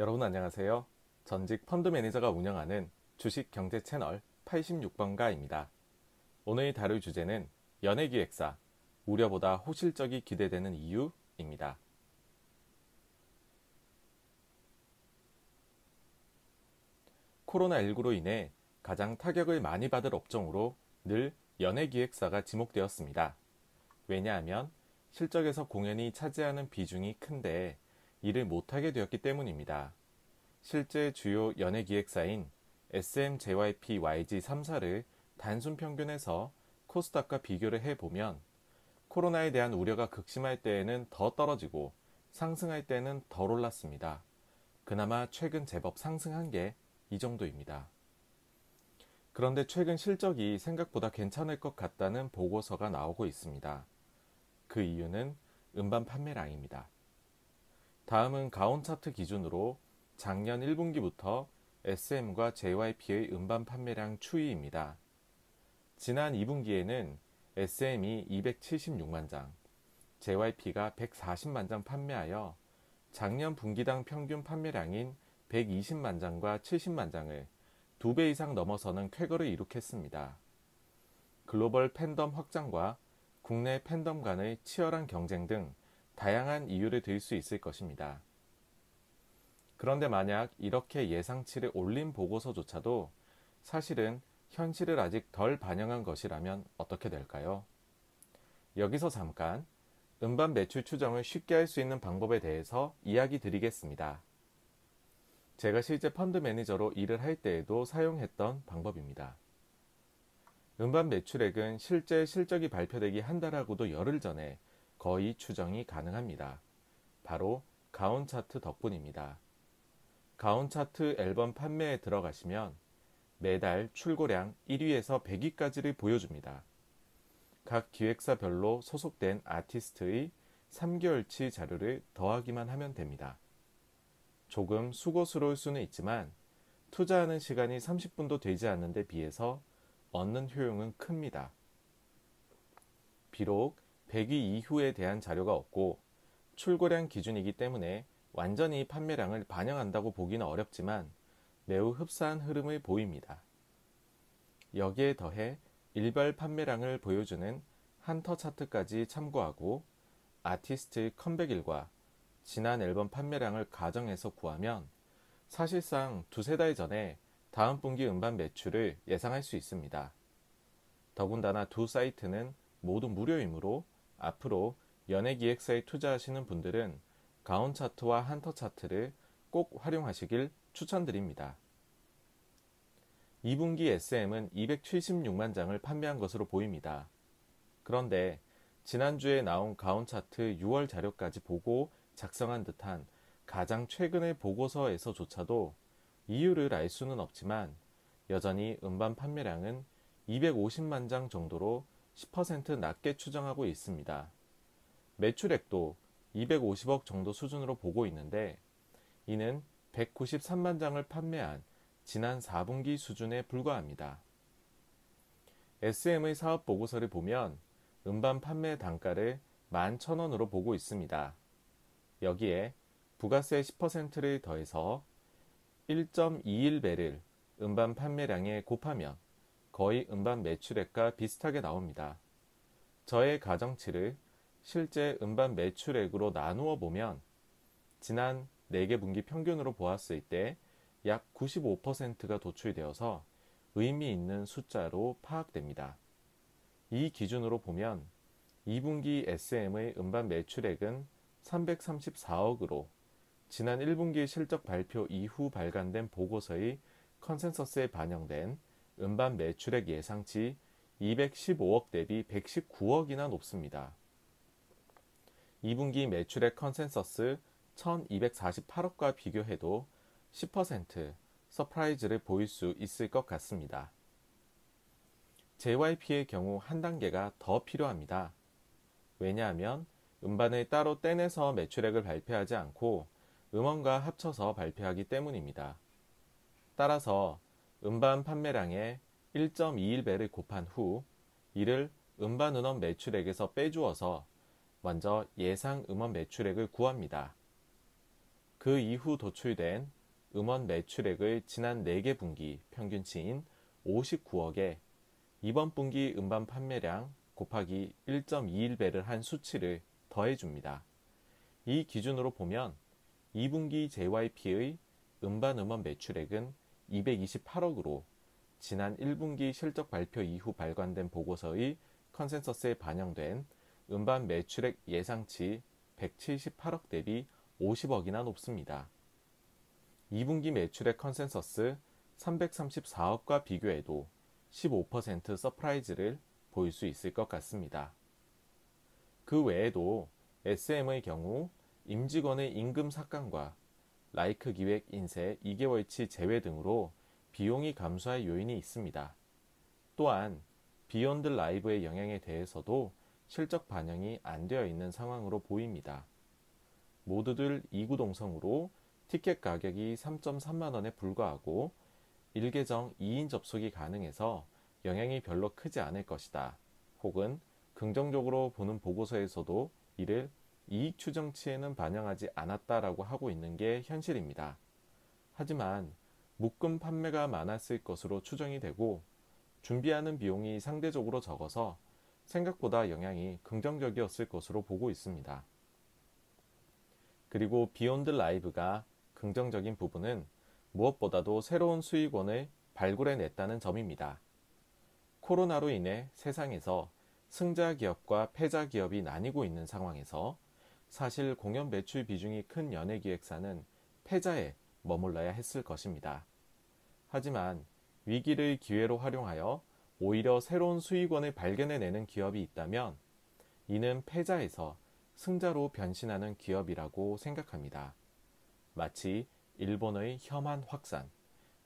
여러분 안녕하세요. 전직 펀드 매니저가 운영하는 주식 경제 채널 86번가입니다. 오늘 다룰 주제는 연예 기획사, 우려보다 호실적이 기대되는 이유입니다. 코로나19로 인해 가장 타격을 많이 받을 업종으로 늘 연예 기획사가 지목되었습니다. 왜냐하면 실적에서 공연이 차지하는 비중이 큰데 일을 못하게 되었기 때문입니다. 실제 주요 연예 기획사인 SM, JYP, YG 3사를 단순 평균해서 코스닥과 비교를 해보면 코로나에 대한 우려가 극심할 때에는 더 떨어지고 상승할 때는 덜 올랐습니다. 그나마 최근 제법 상승한 게 이 정도입니다. 그런데 최근 실적이 생각보다 괜찮을 것 같다는 보고서가 나오고 있습니다. 그 이유는 음반 판매량입니다. 다음은 가온 차트 기준으로 작년 1분기부터 SM과 JYP의 음반 판매량 추이입니다. 지난 2분기에는 SM이 276만 장, JYP가 140만 장 판매하여 작년 분기당 평균 판매량인 120만 장과 70만 장을 두 배 이상 넘어서는 쾌거를 이룩했습니다. 글로벌 팬덤 확장과 국내 팬덤 간의 치열한 경쟁 등 다양한 이유를 들 수 있을 것입니다. 그런데 만약 이렇게 예상치를 올린 보고서조차도 사실은 현실을 아직 덜 반영한 것이라면 어떻게 될까요? 여기서 잠깐 음반 매출 추정을 쉽게 할 수 있는 방법에 대해서 이야기 드리겠습니다. 제가 실제 펀드 매니저로 일을 할 때에도 사용했던 방법입니다. 음반 매출액은 실제 실적이 발표되기 한 달하고도 열흘 전에 거의 추정이 가능합니다. 바로 가온 차트 덕분입니다. 가온 차트 앨범 판매에 들어가시면 매달 출고량 1위에서 100위까지를 보여줍니다. 각 기획사별로 소속된 아티스트의 3개월치 자료를 더하기만 하면 됩니다. 조금 수고스러울 수는 있지만 투자하는 시간이 30분도 되지 않는 데 비해서 얻는 효용은 큽니다. 비록 100위 이후에 대한 자료가 없고 출고량 기준이기 때문에 완전히 판매량을 반영한다고 보기는 어렵지만 매우 흡사한 흐름을 보입니다. 여기에 더해 일별 판매량을 보여주는 한터 차트까지 참고하고 아티스트 컴백일과 지난 앨범 판매량을 가정해서 구하면 사실상 두세 달 전에 다음 분기 음반 매출을 예상할 수 있습니다. 더군다나 두 사이트는 모두 무료이므로 앞으로 연예 기획사에 투자하시는 분들은 가온 차트와 한터 차트를 꼭 활용하시길 추천드립니다. 2분기 SM은 276만 장을 판매한 것으로 보입니다. 그런데 지난주에 나온 가온 차트 6월 자료까지 보고 작성한 듯한 가장 최근의 보고서에서조차도 이유를 알 수는 없지만 여전히 음반 판매량은 250만 장 정도로 10% 낮게 추정하고 있습니다. 매출액도 250억 정도 수준으로 보고 있는데 이는 193만 장을 판매한 지난 4분기 수준에 불과합니다. SM의 사업 보고서를 보면 음반 판매 단가를 11,000원으로 보고 있습니다. 여기에 부가세 10%를 더해서 1.21배를 음반 판매량에 곱하면 거의 음반 매출액과 비슷하게 나옵니다. 저의 가정치를 실제 음반 매출액으로 나누어 보면 지난 4개 분기 평균으로 보았을 때 약 95%가 도출되어서 의미 있는 숫자로 파악됩니다. 이 기준으로 보면 2분기 SM의 음반 매출액은 334억으로 지난 1분기 실적 발표 이후 발간된 보고서의 컨센서스에 반영된 음반 매출액 예상치 215억 대비 119억이나 높습니다. 2분기 매출액 컨센서스 1248억과 비교해도 10% surprise를 보일 수 있을 것 같습니다. JYP의 경우 한 단계가 더 필요합니다. 왜냐하면 음반을 따로 떼내서 매출액을 발표하지 않고 음원과 합쳐서 발표하기 때문입니다. 따라서 음반 판매량의 1.21배를 곱한 후 이를 음반 음원 매출액에서 빼주어서 먼저 예상 음원 매출액을 구합니다. 그 이후 도출된 음원 매출액의 지난 4개 분기 평균치인 59억에 이번 분기 음반 판매량 곱하기 1.21배를 한 수치를 더해줍니다. 이 기준으로 보면 2분기 JYP의 음반 음원 매출액은 228억으로 지난 1분기 실적 발표 이후 발간된 보고서의 컨센서스에 반영된 음반 매출액 예상치 178억 대비 50억이나 높습니다. 2분기 매출액 컨센서스 334억과 비교해도 15% surprise를 보일 수 있을 것 같습니다. 그 외에도 SM의 경우 임직원의 임금 삭감과 라이크 기획 인세 2개월치 제외 등으로 비용이 감소할 요인이 있습니다. 또한 Beyond LIVE의 영향에 대해서도 실적 반영이 안 되어 있는 상황으로 보입니다. 모두들 이구동성으로 티켓 가격이 3.3만 원에 불과하고 1계정 2인 접속이 가능해서 영향이 별로 크지 않을 것이다. 혹은 긍정적으로 보는 보고서에서도 이를 이익 추정치에는 반영하지 않았다라고 하고 있는 게 현실입니다. 하지만 묶음 판매가 많았을 것으로 추정이 되고 준비하는 비용이 상대적으로 적어서 생각보다 영향이 긍정적이었을 것으로 보고 있습니다. 그리고 Beyond LIVE가 긍정적인 부분은 무엇보다도 새로운 수익원을 발굴해냈다는 점입니다. 코로나로 인해 세상에서 승자 기업과 패자 기업이 나뉘고 있는 상황에서 사실 공연 매출 비중이 큰 연예기획사는 패자에 머물러야 했을 것입니다. 하지만 위기를 기회로 활용하여 오히려 새로운 수익원을 발견해내는 기업이 있다면 이는 패자에서 승자로 변신하는 기업이라고 생각합니다. 마치 일본의 혐한 확산,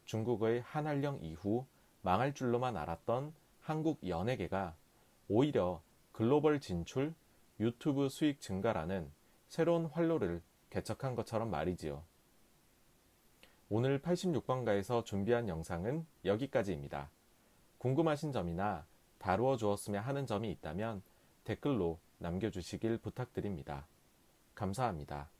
중국의 한한령 이후 망할 줄로만 알았던 한국 연예계가 오히려 글로벌 진출, 유튜브 수익 증가라는 새로운 활로를 개척한 것처럼 말이지요. 오늘 86번가에서 준비한 영상은 여기까지입니다. 궁금하신 점이나 다루어 주었으면 하는 점이 있다면 댓글로 남겨주시길 부탁드립니다. 감사합니다.